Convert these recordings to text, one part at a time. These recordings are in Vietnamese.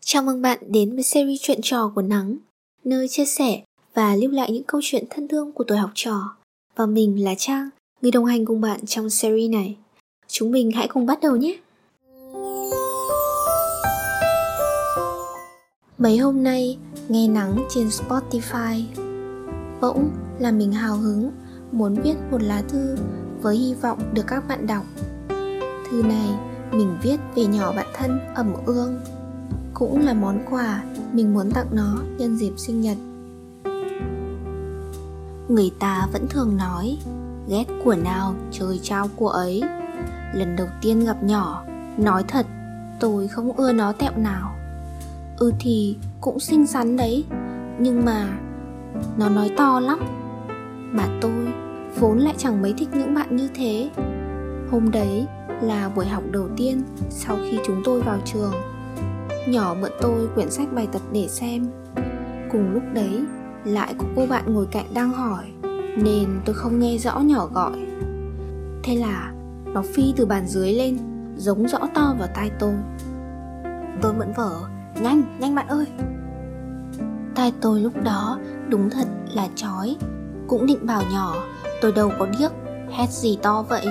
Chào mừng bạn đến với series chuyện trò của Nắng, nơi chia sẻ và lưu lại những câu chuyện thân thương của tuổi học trò. Và mình là Trang, người đồng hành cùng bạn trong series này. Chúng mình hãy cùng bắt đầu nhé! Mấy hôm nay, nghe nắng trên Spotify Bỗng là mình hào hứng, muốn viết một lá thư với hy vọng được các bạn đọc Thư này mình viết về nhỏ bạn thân ẩm ương cũng là món quà mình muốn tặng nó nhân dịp sinh nhật. Người ta vẫn thường nói, ghét của nào trời trao của ấy. Lần đầu tiên gặp nhỏ, nói thật, tôi không ưa nó tẹo nào. Ừ thì cũng xinh xắn đấy, nhưng mà nó nói to lắm. Mà tôi vốn lại chẳng mấy thích những bạn như thế. Hôm đấy là buổi học đầu tiên sau khi chúng tôi vào trường nhỏ mượn tôi quyển sách bài tập để xem. Cùng lúc đấy, lại có cô bạn ngồi cạnh đang hỏi, nên tôi không nghe rõ nhỏ gọi. Thế là, nó phi từ bàn dưới lên, giống rõ to vào tai tôi. Tôi mượn vở, nhanh nhanh bạn ơi! Tai tôi lúc đó đúng thật là chói, cũng định bảo nhỏ, tôi đâu có điếc, hét gì to vậy?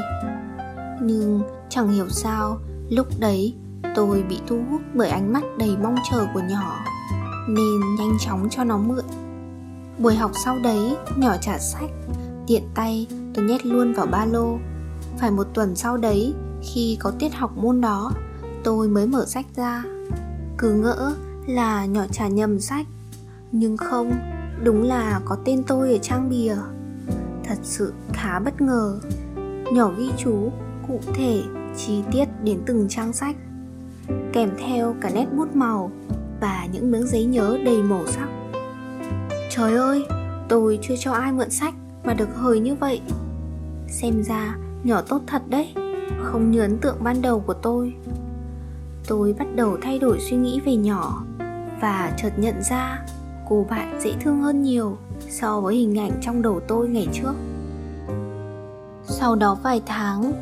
Nhưng chẳng hiểu sao, lúc đấy tôi bị thu hút bởi ánh mắt đầy mong chờ của nhỏ, nên nhanh chóng cho nó mượn. Buổi học sau đấy, nhỏ trả sách, tiện tay tôi nhét luôn vào ba lô. Phải một tuần sau đấy, khi có tiết học môn đó, tôi mới mở sách ra. Cứ ngỡ là nhỏ trả nhầm sách, nhưng không, đúng là có tên tôi ở trang bìa. Thật sự khá bất ngờ, nhỏ ghi chú cụ thể, chi tiết đến từng trang sách kèm theo cả nét bút màu và những miếng giấy nhớ đầy màu sắc. Trời ơi, tôi chưa cho ai mượn sách mà được hời như vậy. Xem ra nhỏ tốt thật đấy, không như ấn tượng ban đầu của tôi. Tôi bắt đầu thay đổi suy nghĩ về nhỏ và chợt nhận ra cô bạn dễ thương hơn nhiều so với hình ảnh trong đầu tôi ngày trước. Sau đó vài tháng,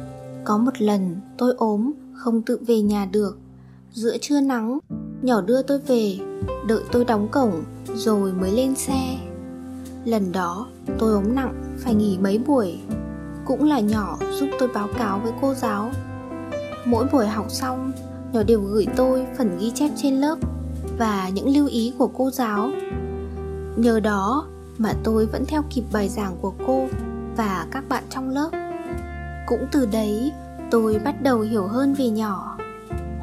có một lần tôi ốm không tự về nhà được giữa trưa nắng. Nhỏ đưa tôi về, đợi tôi đóng cổng rồi mới lên xe. Lần đó, tôi ốm nặng, phải nghỉ mấy buổi. Cũng là nhỏ giúp tôi báo cáo với cô giáo. Mỗi buổi học xong, nhỏ đều gửi tôi phần ghi chép trên lớp và những lưu ý của cô giáo. Nhờ đó mà tôi vẫn theo kịp bài giảng của cô và các bạn trong lớp. Cũng từ đấy, tôi bắt đầu hiểu hơn về nhỏ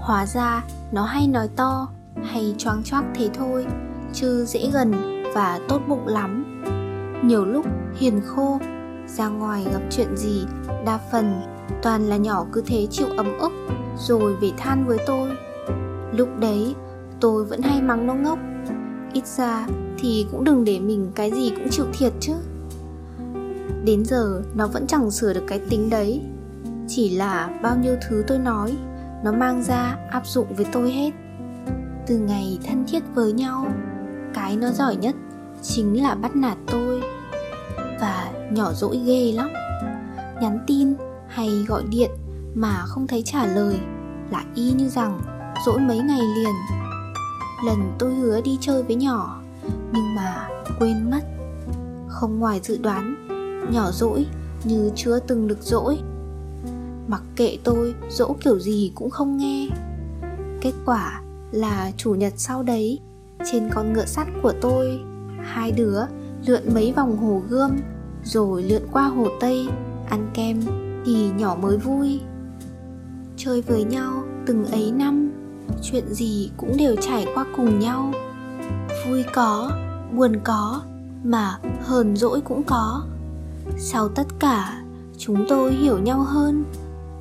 hóa ra, nó hay nói to, hay choáng choác thế thôi, chứ dễ gần và tốt bụng lắm. Nhiều lúc, hiền khô, ra ngoài gặp chuyện gì, đa phần toàn là nhỏ cứ thế chịu ấm ức, rồi về than với tôi. Lúc đấy, tôi vẫn hay mắng nó ngốc. Ít ra thì cũng đừng để mình cái gì cũng chịu thiệt chứ. Đến giờ, nó vẫn chẳng sửa được cái tính đấy. Chỉ là bao nhiêu thứ tôi nói nó mang ra áp dụng với tôi hết. Từ ngày thân thiết với nhau, cái nó giỏi nhất chính là bắt nạt tôi và nhỏ dỗi ghê lắm. Nhắn tin hay gọi điện mà không thấy trả lời là y như rằng dỗi mấy ngày liền. Lần tôi hứa đi chơi với nhỏ, nhưng mà quên mất. Không ngoài dự đoán, nhỏ dỗi như chưa từng được dỗi mặc kệ tôi dỗ kiểu gì cũng không nghe. Kết quả là chủ nhật sau đấy, trên con ngựa sắt của tôi, hai đứa lượn mấy vòng hồ gươm, rồi lượn qua hồ tây, ăn kem, thì nhỏ mới vui. Chơi với nhau từng ấy năm, chuyện gì cũng đều trải qua cùng nhau. Vui có, buồn có, mà hờn dỗi cũng có. Sau tất cả, chúng tôi hiểu nhau hơn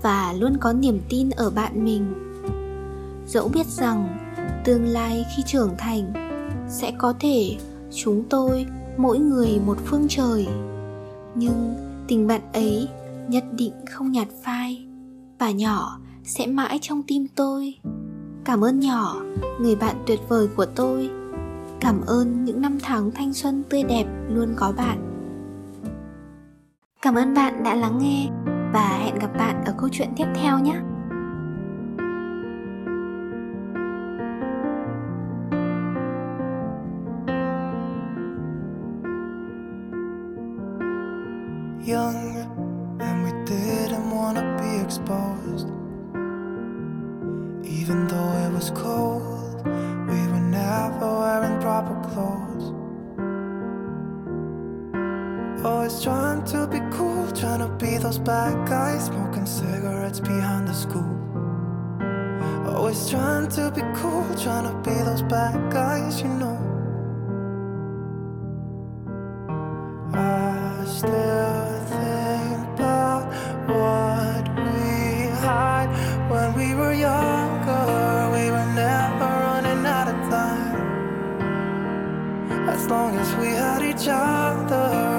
và luôn có niềm tin ở bạn mình. Dẫu biết rằng tương lai khi trưởng thành sẽ có thể chúng tôi mỗi người một phương trời, nhưng tình bạn ấy nhất định không nhạt phai và nhỏ sẽ mãi trong tim tôi. Cảm ơn nhỏ, người bạn tuyệt vời của tôi. Cảm ơn những năm tháng thanh xuân tươi đẹp luôn có bạn. Cảm ơn bạn đã lắng nghe và hẹn gặp bạn ở câu chuyện tiếp theo nhé Even though it was cold, we were never wearing proper clothes. Always trying to be cool, trying to be those bad guys, smoking cigarettes behind the school. Always trying to be cool, trying to be those bad guys, you know. I still what we had when we were younger. We were never running out of time. As long as we had each other,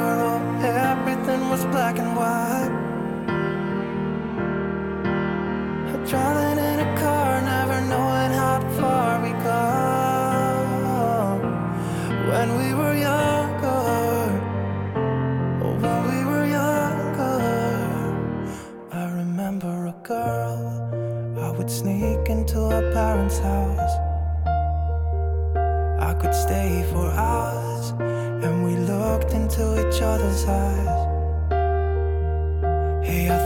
was black and white. Driving in a car, never knowing how far we go. When we were younger, when we were younger, I remember a girl. I would sneak into her parents' house. I could stay for hours, and we looked into each other's eyes.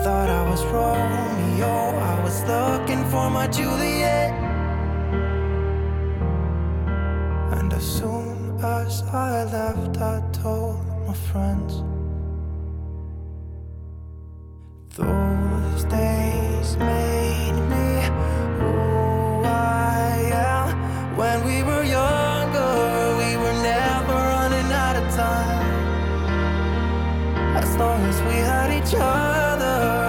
Thought I was Romeo. I was looking for my Juliet. And as soon as I left, I told my friends. As long as we had each other,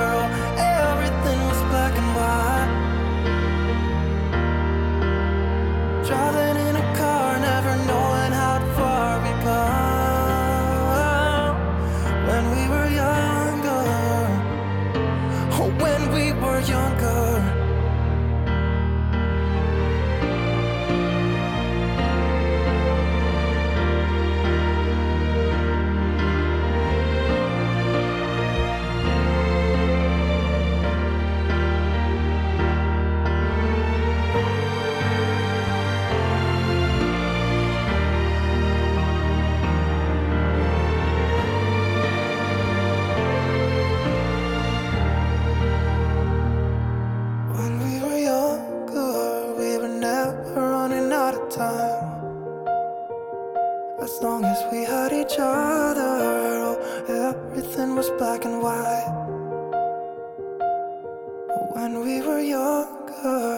was black and white when we were younger.